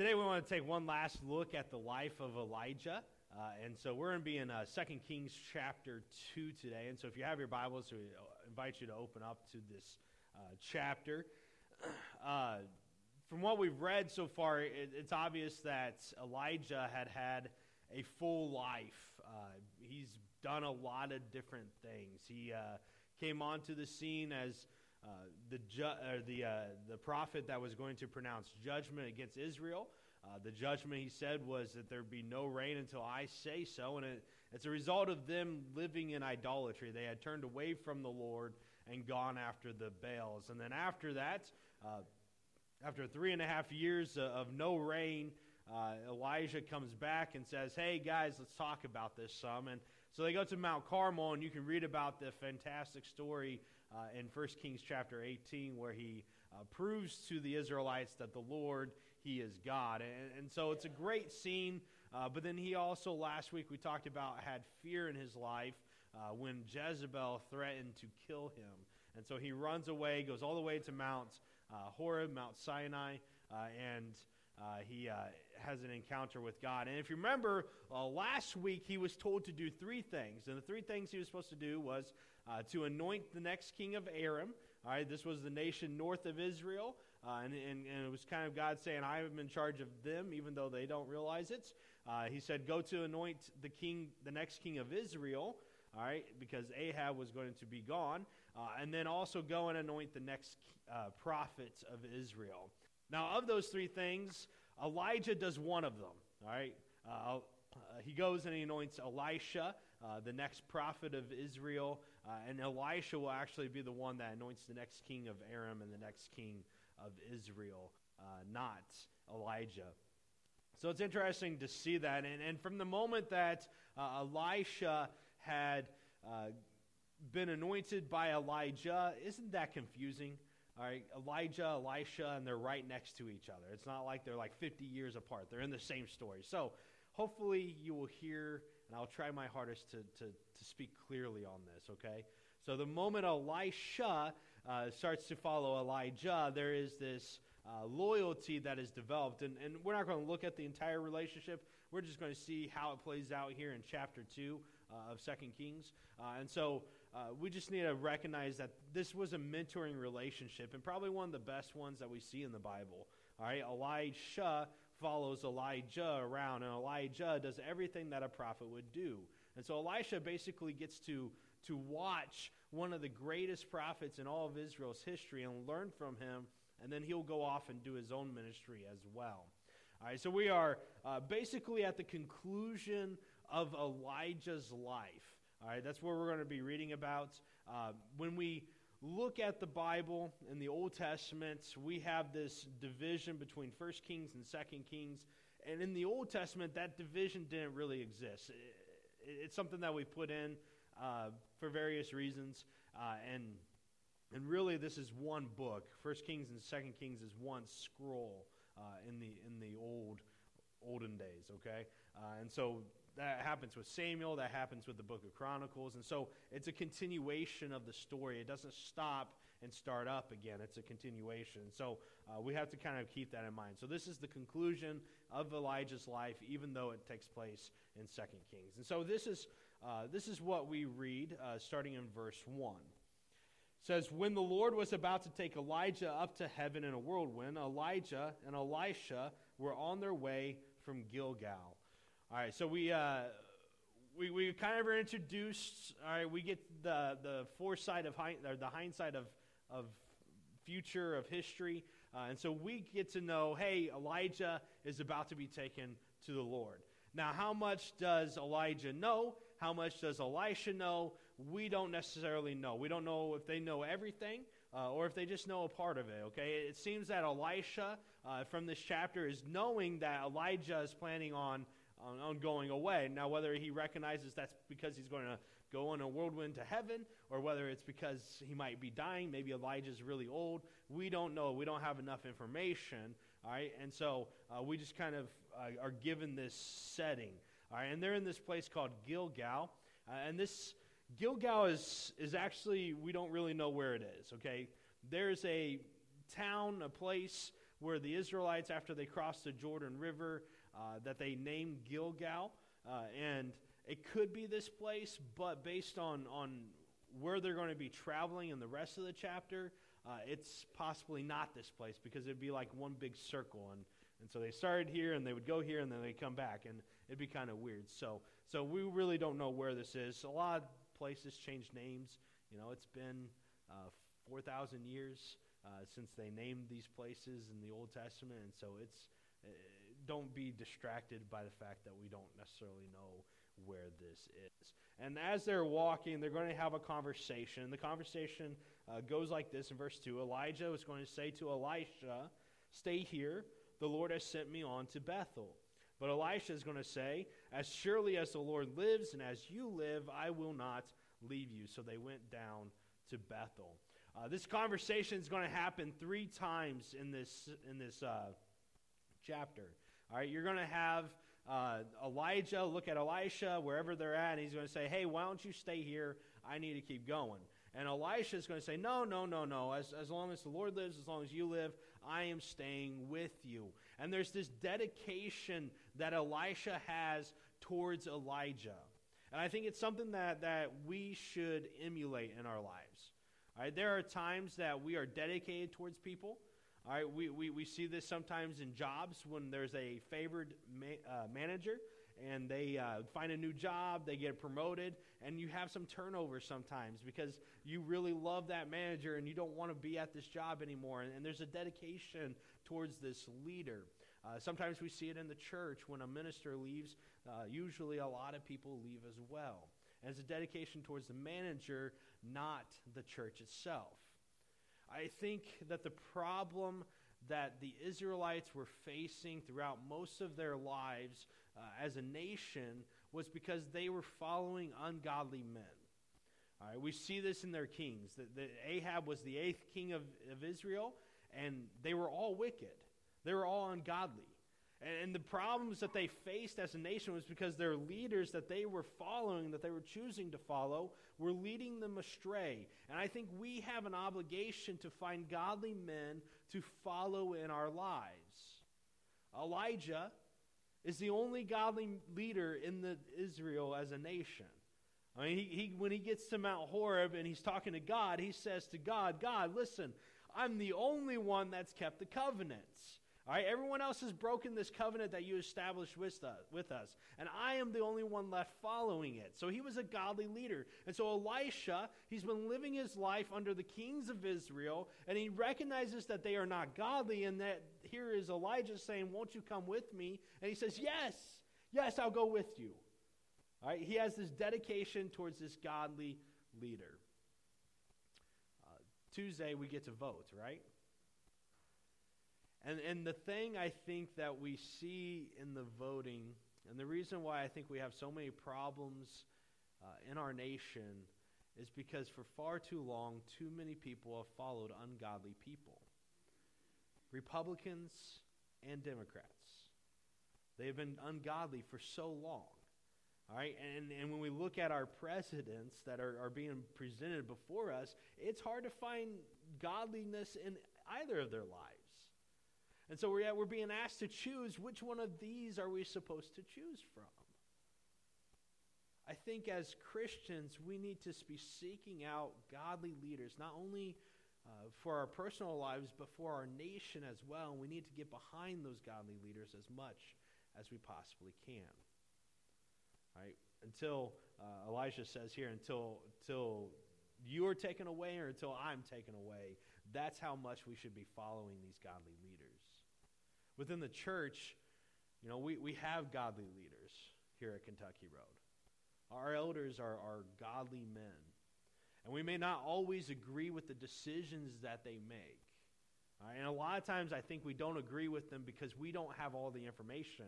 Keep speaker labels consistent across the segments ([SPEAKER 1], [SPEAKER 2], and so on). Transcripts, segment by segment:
[SPEAKER 1] today we want to take one last look at the life of Elijah. Uh, and so we're going to be in uh, 2 Kings chapter 2 today. And so if you have your Bibles, we invite you to open up to this uh, chapter. Uh, from what we've read so far, it, it's obvious that Elijah had had a full life. Uh, he's done a lot of different things. He uh, came onto the scene as uh, the, ju- the, uh, the prophet that was going to pronounce judgment against Israel. Uh, the judgment, he said, was that there'd be no rain until I say so. And it, it's a result of them living in idolatry. They had turned away from the Lord and gone after the Baals. And then after that, uh, after three and a half years of no rain, uh, Elijah comes back and says, Hey, guys, let's talk about this some. And so they go to Mount Carmel, and you can read about the fantastic story uh, in 1 Kings chapter 18 where he uh, proves to the Israelites that the Lord, He is God. And, and so it's a great scene. Uh, but then he also, last week, we talked about had fear in his life uh, when Jezebel threatened to kill him. And so he runs away, goes all the way to Mount uh, Horeb, Mount Sinai, uh, and he has an encounter with God. And if you remember, last week he was told to do three things. And the three things he was supposed to do was uh, to anoint the next king of Aram. All right, this was the nation north of Israel. Uh, and, and, and, it was kind of God saying, I am in charge of them, even though they don't realize it. Uh, he said, Go to anoint the king, the next king of Israel. All right, because Ahab was going to be gone. and then also go and anoint the next prophets of Israel. Now, of those three things, Elijah does one of them. All right. Uh, uh, he goes and he anoints Elisha, uh, the next prophet of Israel, uh, and Elisha will actually be the one that anoints the next king of Aram and the next king of Israel, uh, not Elijah. So it's interesting to see that. And, and from the moment that Elisha had been anointed by Elijah, isn't that confusing? All right, Elijah, Elisha, and they're right next to each other. It's not like they're like 50 years apart. They're in the same story. So hopefully you will hear, and I'll try my hardest to, to, to speak clearly on this, okay? So the moment Elisha uh, starts to follow Elijah, there is this uh, loyalty that is developed. And, and we're not going to look at the entire relationship. We're just going to see how it plays out here in chapter 2 uh, of Second Kings. Uh, and so uh, we just need to recognize that this was a mentoring relationship and probably one of the best ones that we see in the Bible. All right, Elisha follows Elijah around, and Elijah does everything that a prophet would do. And so Elisha basically gets to, to watch one of the greatest prophets in all of Israel's history and learn from him, and then he'll go off and do his own ministry as well. All right, so we are uh, basically at the conclusion of Elijah's life. All right, that's what we're going to be reading about. Uh, when we look at the Bible in the Old Testament, we have this division between First Kings and Second Kings. And in the Old Testament, that division didn't really exist. It's something that we put in uh, for various reasons. Uh, and, and really, this is one book. First Kings and Second Kings is one scroll uh, in, the, in the old olden days, okay? Uh, and so that happens with Samuel, that happens with the book of Chronicles. And so it's a continuation of the story. It doesn't stop and start up again, it's a continuation. So uh, we have to kind of keep that in mind. So this is the conclusion of Elijah's life, even though it takes place in Second Kings. And so this is, uh, this is what we read uh, starting in verse 1. It says, When the Lord was about to take Elijah up to heaven in a whirlwind, Elijah and Elisha were on their way from Gilgal. All right, so we, uh, we, we kind of are introduced, all right, we get the, the foresight of, hind, or the hindsight of, of future, of history. Uh, and so we get to know, hey, Elijah is about to be taken to the Lord. Now, how much does Elijah know? How much does Elisha know? We don't necessarily know. We don't know if they know everything uh, or if they just know a part of it, okay? It seems that Elisha, uh, from this chapter, is knowing that Elijah is planning on on, on going away. Now, whether he recognizes that's because he's going to go on a whirlwind to heaven, or whether it's because he might be dying, maybe Elijah's really old, we don't know. We don't have enough information, all right? And so uh, we just kind of uh, are given this setting, all right? And they're in this place called Gilgal, uh, and this Gilgal is is actually we don't really know where it is. Okay, there's a town, a place where the Israelites, after they crossed the Jordan River, that they named Gilgal. Uh, and it could be this place, but based on, on where they're going to be traveling in the rest of the chapter, uh, it's possibly not this place because it'd be like one big circle. And, and so they started here and they would go here and then they come back. And it'd be kind of weird. So, so we really don't know where this is. A lot of places change names. You know, it's been uh, 4,000 years uh, since they named these places in the Old Testament. And so it's, uh, don't be distracted by the fact that we don't necessarily know where this is. And as they're walking, they're going to have a conversation. The conversation uh, goes like this in verse 2 Elijah was going to say to Elisha, Stay here, the Lord has sent me on to Bethel. But Elisha is going to say, As surely as the Lord lives and as you live, I will not leave you. So they went down to Bethel. Uh, this conversation is going to happen three times in this, in this uh, chapter. All right, you're going to have uh, Elijah look at Elisha wherever they're at, and he's going to say, Hey, why don't you stay here? I need to keep going. And Elisha is going to say, No, no, no, no. As, as long as the Lord lives, as long as you live, I am staying with you. And there's this dedication that Elisha has towards Elijah. And I think it's something that, that we should emulate in our lives. All right, there are times that we are dedicated towards people. All right, we, we, we see this sometimes in jobs when there's a favored ma- uh, manager and they uh, find a new job, they get promoted, and you have some turnover sometimes because you really love that manager and you don't want to be at this job anymore. And, and there's a dedication towards this leader. Uh, sometimes we see it in the church when a minister leaves, uh, usually a lot of people leave as well. And it's a dedication towards the manager, not the church itself. I think that the problem that the Israelites were facing throughout most of their lives uh, as a nation was because they were following ungodly men. All right, we see this in their kings. That Ahab was the eighth king of, of Israel, and they were all wicked. They were all ungodly. And the problems that they faced as a nation was because their leaders that they were following, that they were choosing to follow, were leading them astray. And I think we have an obligation to find godly men to follow in our lives. Elijah is the only godly leader in the Israel as a nation. I mean, he, he, when he gets to Mount Horeb and he's talking to God, he says to God, God, listen, I'm the only one that's kept the covenants. All right, everyone else has broken this covenant that you established with us, with us, and I am the only one left following it. So he was a godly leader. And so Elisha, he's been living his life under the kings of Israel, and he recognizes that they are not godly, and that here is Elijah saying, Won't you come with me? And he says, Yes, yes, I'll go with you. All right, he has this dedication towards this godly leader. Uh, Tuesday, we get to vote, right? And, and the thing I think that we see in the voting, and the reason why I think we have so many problems uh, in our nation, is because for far too long, too many people have followed ungodly people Republicans and Democrats. They have been ungodly for so long. All right, and, and when we look at our presidents that are, are being presented before us, it's hard to find godliness in either of their lives. And so we're, we're being asked to choose which one of these are we supposed to choose from. I think as Christians, we need to be seeking out godly leaders, not only uh, for our personal lives, but for our nation as well. And we need to get behind those godly leaders as much as we possibly can. Right? Until uh, Elijah says here, until, until you are taken away or until I'm taken away, that's how much we should be following these godly leaders. Within the church, you know, we, we have godly leaders here at Kentucky Road. Our elders are, are godly men. And we may not always agree with the decisions that they make. Right? And a lot of times I think we don't agree with them because we don't have all the information,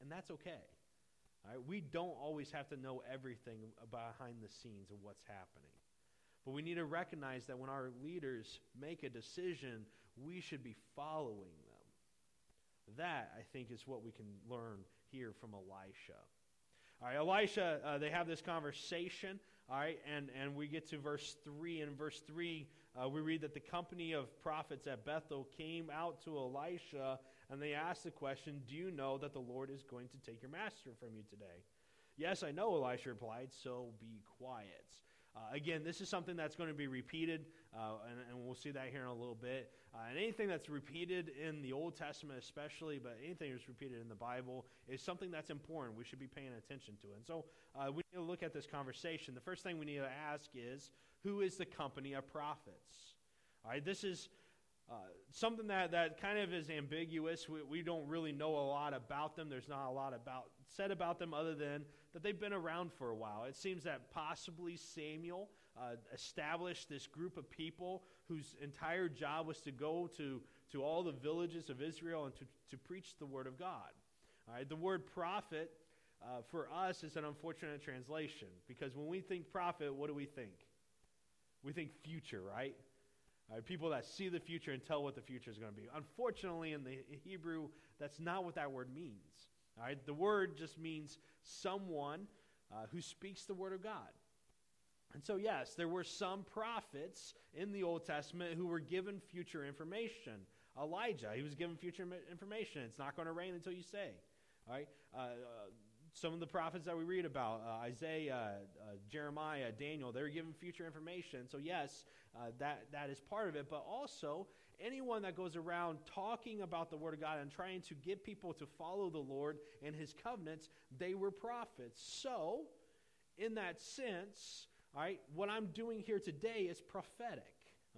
[SPEAKER 1] and that's okay. Right? We don't always have to know everything behind the scenes of what's happening. But we need to recognize that when our leaders make a decision, we should be following. That, I think, is what we can learn here from Elisha. All right, Elisha, uh, they have this conversation, all right, and, and we get to verse 3, and verse 3 uh, we read that the company of prophets at Bethel came out to Elisha and they asked the question, Do you know that the Lord is going to take your master from you today? Yes, I know, Elisha replied, so be quiet. Uh, again, this is something that's going to be repeated, uh, and, and, we'll see that here in a little bit. Uh, and anything that's repeated in the Old Testament, especially, but anything that's repeated in the Bible, is something that's important. We should be paying attention to it. And so uh, we need to look at this conversation. The first thing we need to ask is who is the company of prophets? All right, this is uh, something that, that kind of is ambiguous. We, we don't really know a lot about them. There's not a lot about said about them other than that they've been around for a while. It seems that possibly Samuel uh, established this group of people whose entire job was to go to, to all the villages of Israel and to, to preach the word of God. All right, the word prophet uh, for us is an unfortunate translation because when we think prophet, what do we think? We think future, right? Right? People that see the future and tell what the future is going to be. Unfortunately, in the Hebrew, that's not what that word means. All right? The word just means someone uh, who speaks the word of God. And so, yes, there were some prophets in the Old Testament who were given future information. Elijah, he was given future information. It's not going to rain until you say. All right? Uh, uh, some of the prophets that we read about, uh, Isaiah, uh, Jeremiah, Daniel, they were given future information. So, yes, uh, that, that is part of it. But also, anyone that goes around talking about the Word of God and trying to get people to follow the Lord and His covenants, they were prophets. So, in that sense, all right, what I'm doing here today is prophetic.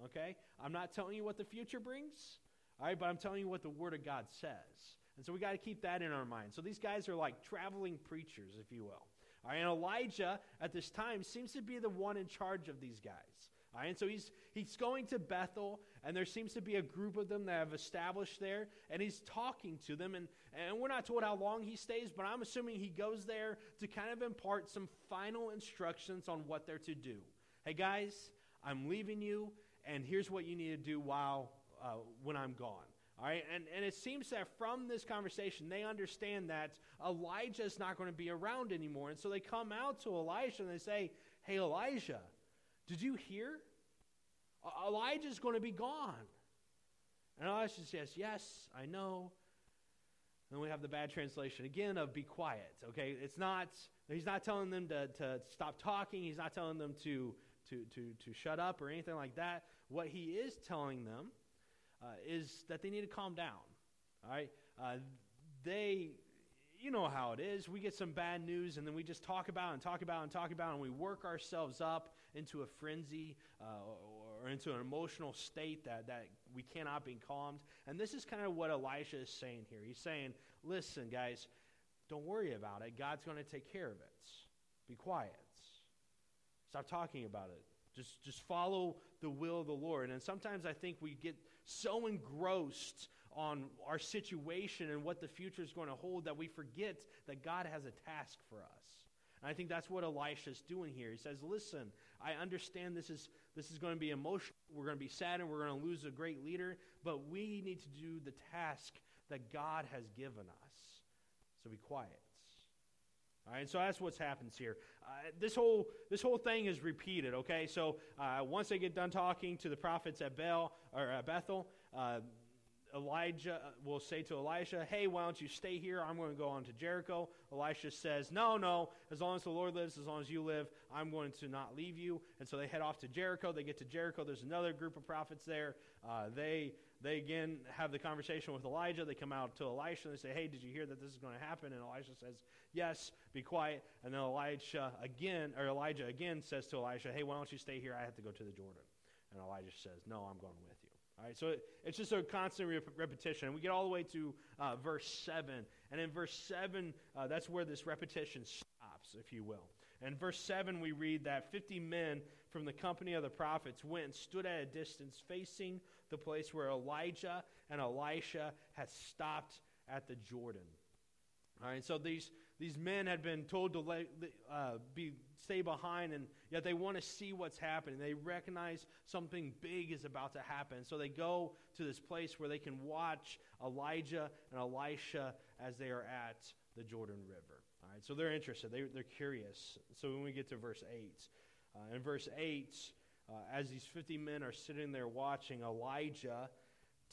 [SPEAKER 1] Okay? I'm not telling you what the future brings, all right, but I'm telling you what the Word of God says. And so we got to keep that in our mind. So these guys are like traveling preachers, if you will. All right, and Elijah at this time seems to be the one in charge of these guys. All right, and so he's, he's going to Bethel, and there seems to be a group of them that have established there, and he's talking to them. And, and we're not told how long he stays, but I'm assuming he goes there to kind of impart some final instructions on what they're to do. Hey, guys, I'm leaving you, and here's what you need to do while uh, when I'm gone. All right, and, and it seems that from this conversation, they understand that Elijah is not going to be around anymore. And so they come out to Elijah and they say, Hey, Elijah, did you hear? Elijah's going to be gone. And Elijah says, Yes, I know. And we have the bad translation again of be quiet. Okay? It's not, he's not telling them to, to stop talking. He's not telling them to, to, to, to shut up or anything like that. What he is telling them uh, is that they need to calm down. All right? Uh, they you know how it is. We get some bad news, and then we just talk about and talk about and talk about, and we work ourselves up into a frenzy uh, or into an emotional state that, that we cannot be calmed. And this is kind of what Elisha is saying here. He's saying, listen, guys, don't worry about it. God's going to take care of it. Be quiet. Stop talking about it. Just, just follow the will of the Lord. And sometimes I think we get so engrossed on our situation and what the future is going to hold that we forget that God has a task for us. And I think that's what Elisha's doing here. He says, Listen, I understand this is, this is going to be emotional. We're going to be sad and we're going to lose a great leader, but we need to do the task that God has given us. So be quiet. All right, so that's what happens here. Uh, this whole this whole thing is repeated. Okay, so uh, once they get done talking to the prophets at Bel or at Bethel, uh, Elijah uh, will say to Elisha, Hey, why don't you stay here? I'm going to go on to Jericho. Elisha says, No, no. As long as the Lord lives, as long as you live, I'm going to not leave you. And so they head off to Jericho. They get to Jericho. There's another group of prophets there. Uh, they, they again have the conversation with Elijah. They come out to Elisha and they say, Hey, did you hear that this is going to happen? And Elisha says, Yes, be quiet. And then Elijah again, or Elijah again says to Elisha, Hey, why don't you stay here? I have to go to the Jordan. And Elijah says, No, I'm going with. All right, so it, it's just a constant rep- repetition. And we get all the way to uh, verse 7. And in verse 7, uh, that's where this repetition stops, if you will. In verse 7, we read that 50 men from the company of the prophets went and stood at a distance facing the place where Elijah and Elisha had stopped at the Jordan. All right, so these, these men had been told to uh, be stay behind, and yet they want to see what's happening. They recognize something big is about to happen. So they go to this place where they can watch Elijah and Elisha as they are at the Jordan River. All right, so they're interested, they, they're curious. So when we get to verse 8, uh, in verse 8, uh, as these 50 men are sitting there watching, Elijah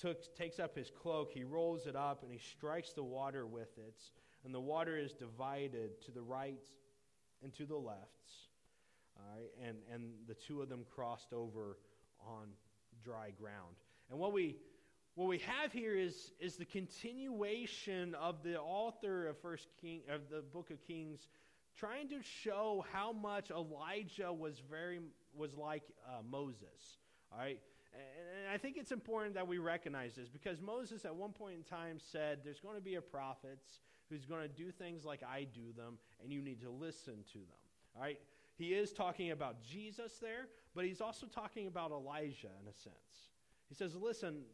[SPEAKER 1] took, takes up his cloak, he rolls it up, and he strikes the water with it. And the water is divided to the right and to the left. All right, and, and the two of them crossed over on dry ground. And what we what we have here is, is the continuation of the author of First King of the book of Kings trying to show how much Elijah was very was like uh, Moses. All right, and I think it's important that we recognize this because Moses at one point in time said, "There's going to be a prophet who's going to do things like I do them, and you need to listen to them." All right. He is talking about Jesus there, but he's also talking about Elijah in a sense. He says, "Listen,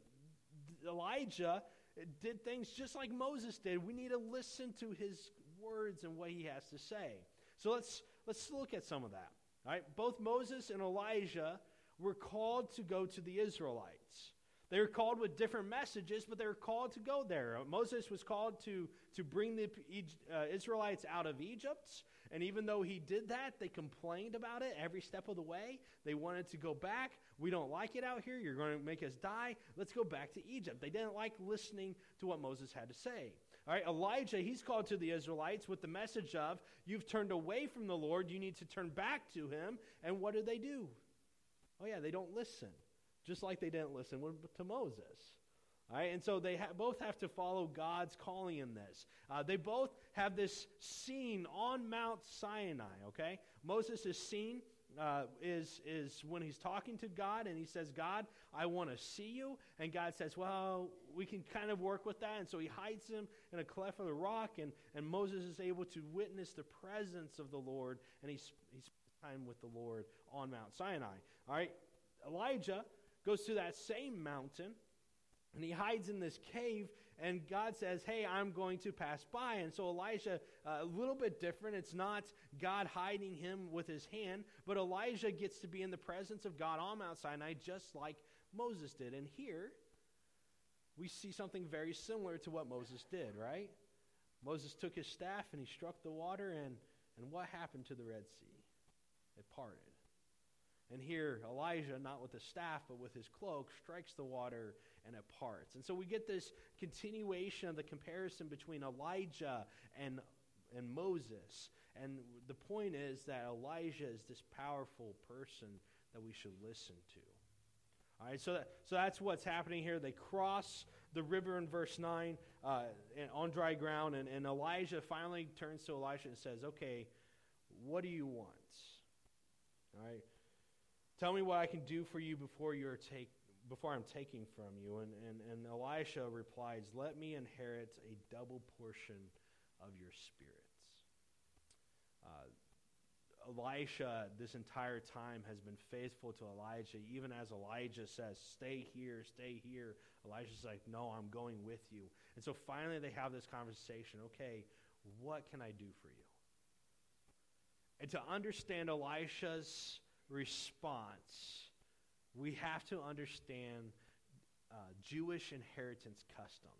[SPEAKER 1] Elijah eh, did things just like Moses did. We need to listen to his words and what he has to say. So let's let's look at some of that. All right? Both Moses and Elijah were called to go to the Israelites. They were called with different messages, but they were called to go there. Moses was called to, to bring the uh, Israelites out of Egypt. And even though he did that, they complained about it every step of the way. They wanted to go back. We don't like it out here. You're going to make us die. Let's go back to Egypt. They didn't like listening to what Moses had to say. All right, Elijah, he's called to the Israelites with the message of, You've turned away from the Lord. You need to turn back to him. And what do they do? Oh, yeah, they don't listen, just like they didn't listen to Moses. All right, and so they ha- both have to follow God's calling in this. Uh, they both have this scene on Mount Sinai. Okay, Moses' scene uh, is is when he's talking to God and he says, "God, I want to see you," and God says, "Well, we can kind of work with that." And so he hides him in a cleft of the rock, and and Moses is able to witness the presence of the Lord, and he's he spends time with the Lord on Mount Sinai. All right, Elijah goes to that same mountain and he hides in this cave, and God says, Hey, I'm going to pass by. And so Elijah, uh, a little bit different. It's not God hiding him with his hand, but Elijah gets to be in the presence of God on Mount Sinai, just like Moses did. And here, we see something very similar to what Moses did, right? Moses took his staff and he struck the water, and, and what happened to the Red Sea? It parted. And here, Elijah, not with the staff, but with his cloak, strikes the water and it parts. And so we get this continuation of the comparison between Elijah and, and Moses. And the point is that Elijah is this powerful person that we should listen to. All right, so, that, so that's what's happening here. They cross the river in verse 9 uh, on dry ground, and, and Elijah finally turns to Elisha and says, Okay, what do you want? All right. Tell me what I can do for you before you're take, before I'm taking from you. And, and, and Elisha replies, Let me inherit a double portion of your spirits. Uh, Elisha, this entire time, has been faithful to Elijah. Even as Elijah says, Stay here, stay here, Elisha's like, No, I'm going with you. And so finally they have this conversation okay, what can I do for you? And to understand Elisha's response, we have to understand uh, Jewish inheritance customs.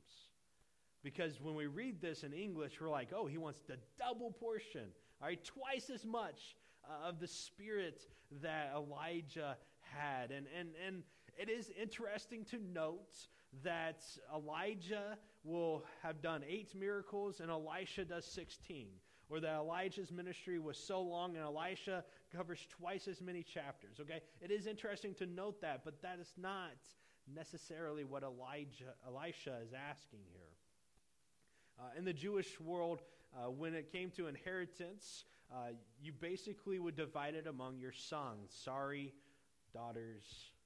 [SPEAKER 1] Because when we read this in English, we're like, oh, he wants the double portion, all right, twice as much uh, of the spirit that Elijah had. And, and, and it is interesting to note that Elijah will have done eight miracles and Elisha does 16 or that Elijah's ministry was so long and Elisha covers twice as many chapters. Okay? It is interesting to note that, but that is not necessarily what Elijah, Elisha is asking here. Uh, in the Jewish world, uh, when it came to inheritance, uh, you basically would divide it among your sons. Sorry, daughters,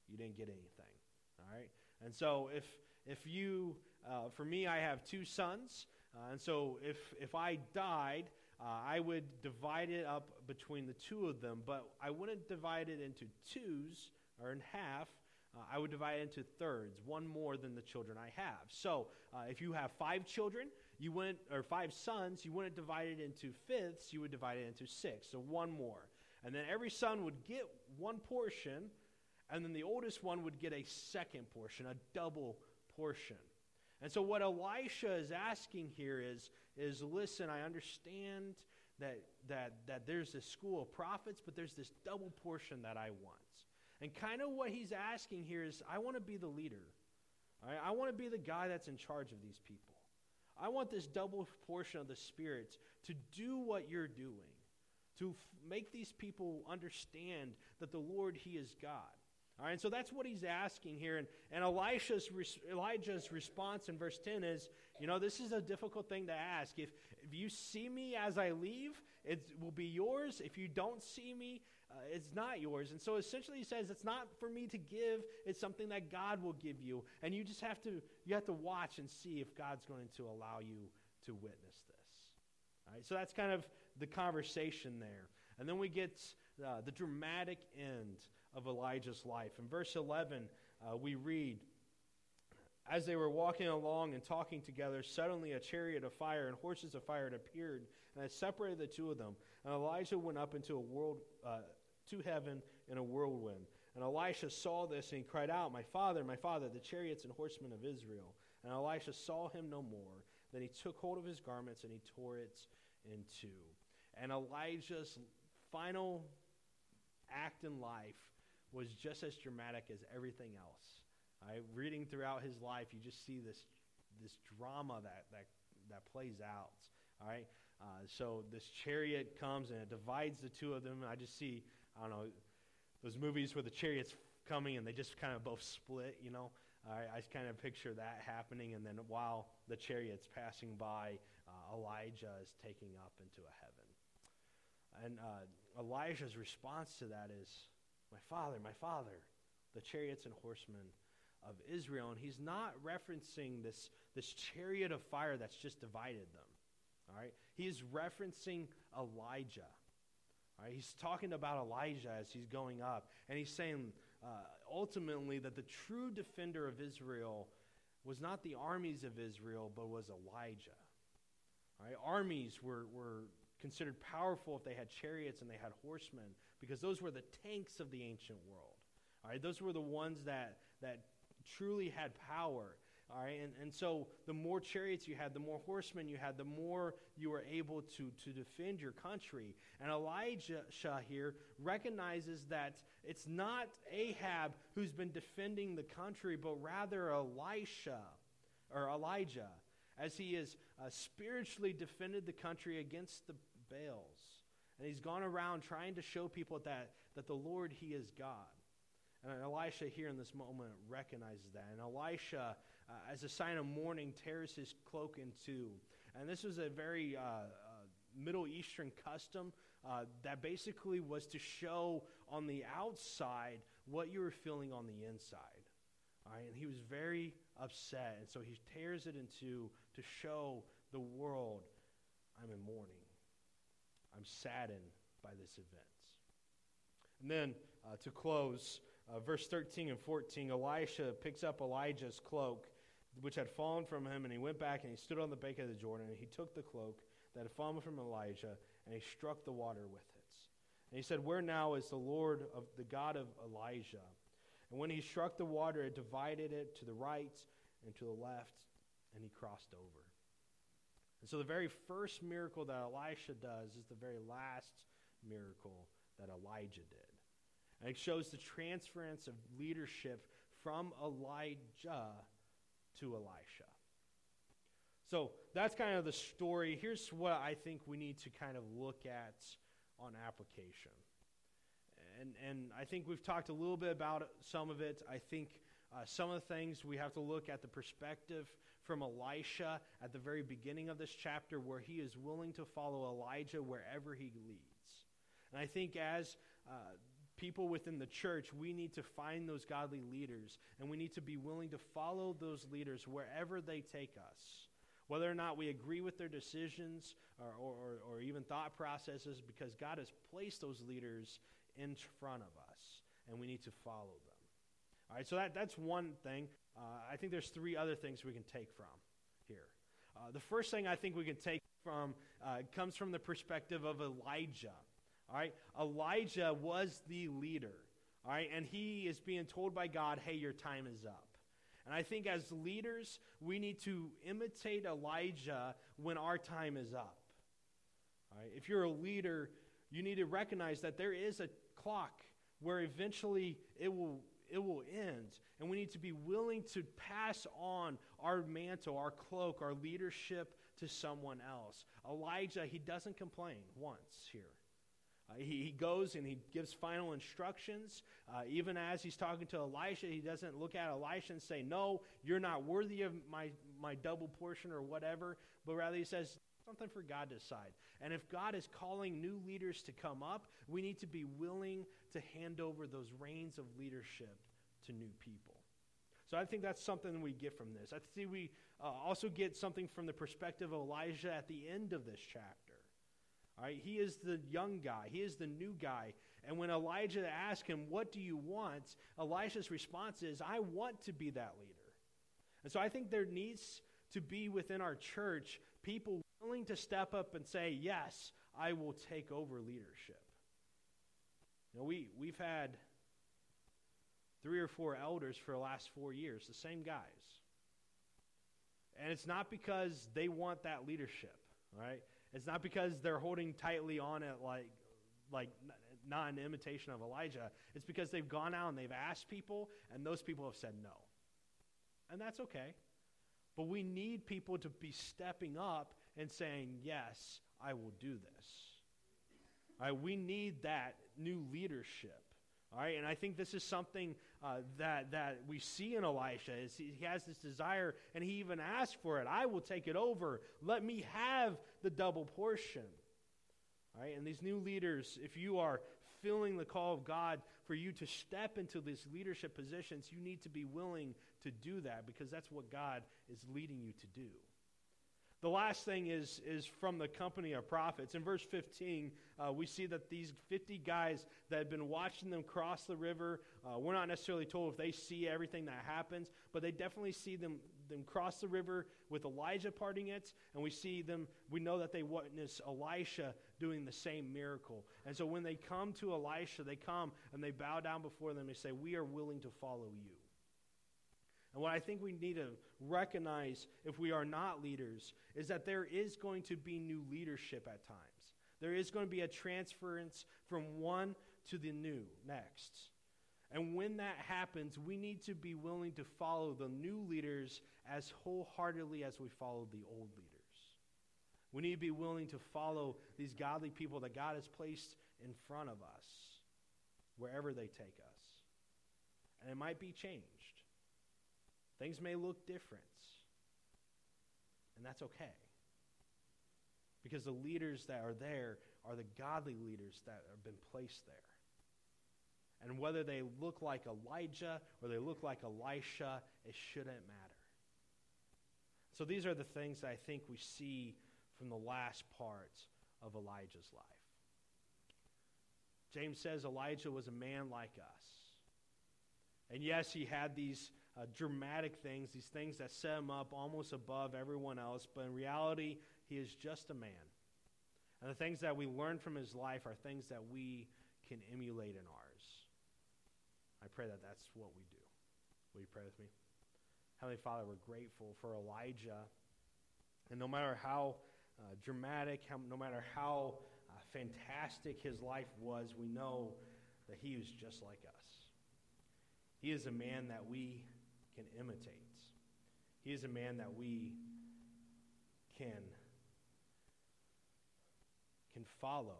[SPEAKER 1] you didn't get anything. All right? And so if, if you, uh, for me, I have two sons. Uh, and so if, if I died, uh, I would divide it up between the two of them, but I wouldn't divide it into twos or in half. Uh, I would divide it into thirds, one more than the children I have. So, uh, if you have five children, you wouldn't, or five sons, you wouldn't divide it into fifths. You would divide it into six, so one more. And then every son would get one portion, and then the oldest one would get a second portion, a double portion. And so, what Elisha is asking here is, is listen, I understand that, that, that there's this school of prophets, but there's this double portion that I want. And kind of what he's asking here is I want to be the leader. I want to be the guy that's in charge of these people. I want this double portion of the Spirit to do what you're doing, to f- make these people understand that the Lord, He is God. All right, and so that's what he's asking here. And, and Elisha's, Elijah's response in verse 10 is, you know, this is a difficult thing to ask. If, if you see me as I leave, it will be yours. If you don't see me, uh, it's not yours. And so essentially he says it's not for me to give, it's something that God will give you. And you just have to you have to watch and see if God's going to allow you to witness this. All right? So that's kind of the conversation there. And then we get uh, the dramatic end of Elijah's life. In verse 11, uh, we read, As they were walking along and talking together, suddenly a chariot of fire and horses of fire had appeared, and had separated the two of them. And Elijah went up into a world, uh, to heaven in a whirlwind. And Elisha saw this, and he cried out, My father, my father, the chariots and horsemen of Israel. And Elisha saw him no more. Then he took hold of his garments, and he tore it in two. And Elijah's final act in life was just as dramatic as everything else. Right? Reading throughout his life, you just see this, this drama that, that, that plays out. All right? Uh, so this chariot comes and it divides the two of them. I just see, I don't know, those movies where the chariot's coming and they just kind of both split, you know. I, I kind of picture that happening, and then while the chariot's passing by, uh, Elijah is taking up into a heaven. And uh, Elijah's response to that is, My father, my father, the chariots and horsemen of Israel. And he's not referencing this, this chariot of fire that's just divided them. All right? He is referencing Elijah. All right? He's talking about Elijah as he's going up. And he's saying uh, ultimately that the true defender of Israel was not the armies of Israel, but was Elijah. All right? Armies were, were considered powerful if they had chariots and they had horsemen, because those were the tanks of the ancient world. All right? Those were the ones that, that truly had power. All right, and, and so the more chariots you had, the more horsemen you had, the more you were able to, to defend your country. And Elijah here recognizes that it's not Ahab who's been defending the country, but rather Elisha or Elijah, as he has uh, spiritually defended the country against the Baals. And he's gone around trying to show people that, that the Lord, he is God. And Elisha here in this moment recognizes that. And Elisha, uh, as a sign of mourning, tears his cloak in two. And this was a very uh, uh, Middle Eastern custom uh, that basically was to show on the outside what you were feeling on the inside. All right? And he was very upset. And so he tears it in two to show the world I'm in mourning. I'm saddened by this event. And then uh, to close, uh, verse 13 and 14 Elisha picks up Elijah's cloak, which had fallen from him, and he went back and he stood on the bank of the Jordan, and he took the cloak that had fallen from Elijah, and he struck the water with it. And he said, Where now is the Lord of the God of Elijah? And when he struck the water, it divided it to the right and to the left, and he crossed over. And so the very first miracle that Elisha does is the very last miracle that Elijah did. And it shows the transference of leadership from Elijah to Elisha. So that's kind of the story. Here's what I think we need to kind of look at on application. And, and I think we've talked a little bit about some of it. I think uh, some of the things we have to look at the perspective from Elisha at the very beginning of this chapter, where he is willing to follow Elijah wherever he leads. And I think as uh, people within the church, we need to find those godly leaders, and we need to be willing to follow those leaders wherever they take us. Whether or not we agree with their decisions or, or, or even thought processes, because God has placed those leaders in front of us, and we need to follow them. All right, so that, that's one thing. Uh, I think there's three other things we can take from here. Uh, the first thing I think we can take from uh, comes from the perspective of Elijah. All right, Elijah was the leader. All right, and he is being told by God, hey, your time is up. And I think as leaders, we need to imitate Elijah when our time is up. All right, if you're a leader, you need to recognize that there is a clock where eventually it will, it will end. And we need to be willing to pass on our mantle, our cloak, our leadership to someone else. Elijah, he doesn't complain once here. Uh, he, he, goes and he gives final instructions. Uh, even as he's talking to Elisha, he doesn't look at Elisha and say, No, you're not worthy of my, my double portion or whatever, but rather he says, Something for God to decide. And if God is calling new leaders to come up, we need to be willing to hand over those reins of leadership to new people. So I think that's something we get from this. I think we uh, also get something from the perspective of Elijah at the end of this chapter. All right, he is the young guy, he is the new guy. And when Elijah asks him, What do you want? Elisha's response is, I want to be that leader. And so I think there needs to be within our church people willing to step up and say, Yes, I will take over leadership. You know, we, we've had three or four elders for the last four years, the same guys. And it's not because they want that leadership, right? It's not because they're holding tightly on it like, like not an imitation of Elijah. It's because they've gone out and they've asked people, and those people have said no. And that's okay. But we need people to be stepping up and saying, Yes, I will do this. All right, we need that new leadership. All right, and I think this is something uh, that, that we see in Elisha. Is he has this desire, and he even asks for it. I will take it over. Let me have the double portion. All right, and these new leaders, if you are feeling the call of God for you to step into these leadership positions, you need to be willing to do that because that's what God is leading you to do. The last thing is, is from the company of prophets. In verse 15, uh, we see that these 50 guys that had been watching them cross the river, uh, we're not necessarily told if they see everything that happens, but they definitely see them, them cross the river with Elijah parting it, and we see them, we know that they witness Elisha doing the same miracle. And so when they come to Elisha, they come and they bow down before them and say, We are willing to follow you. And what I think we need to recognize if we are not leaders is that there is going to be new leadership at times. There is going to be a transference from one to the new next. And when that happens, we need to be willing to follow the new leaders as wholeheartedly as we follow the old leaders. We need to be willing to follow these godly people that God has placed in front of us wherever they take us. And it might be changed. Things may look different. And that's okay. Because the leaders that are there are the godly leaders that have been placed there. And whether they look like Elijah or they look like Elisha, it shouldn't matter. So these are the things that I think we see from the last part of Elijah's life. James says Elijah was a man like us. And yes, he had these uh, dramatic things, these things that set him up almost above everyone else, but in reality, he is just a man. And the things that we learn from his life are things that we can emulate in ours. I pray that that's what we do. Will you pray with me? Heavenly Father, we're grateful for Elijah. And no matter how uh, dramatic, how, no matter how uh, fantastic his life was, we know that he was just like us. He is a man that we can imitate. He is a man that we can, can follow.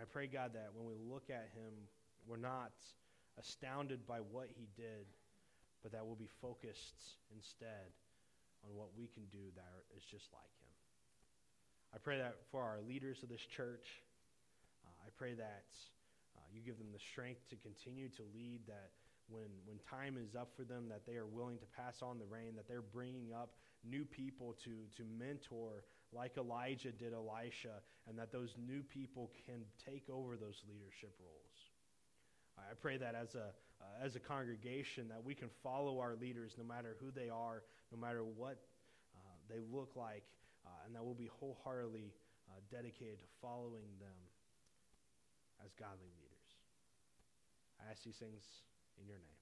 [SPEAKER 1] I pray, God, that when we look at him, we're not astounded by what he did, but that we'll be focused instead on what we can do that is just like him. I pray that for our leaders of this church, uh, I pray that you give them the strength to continue to lead, that when, when time is up for them, that they are willing to pass on the reign, that they're bringing up new people to, to mentor like Elijah did Elisha, and that those new people can take over those leadership roles. I pray that as a, uh, as a congregation that we can follow our leaders no matter who they are, no matter what uh, they look like, uh, and that we'll be wholeheartedly uh, dedicated to following them as godly. I ask these things in your name.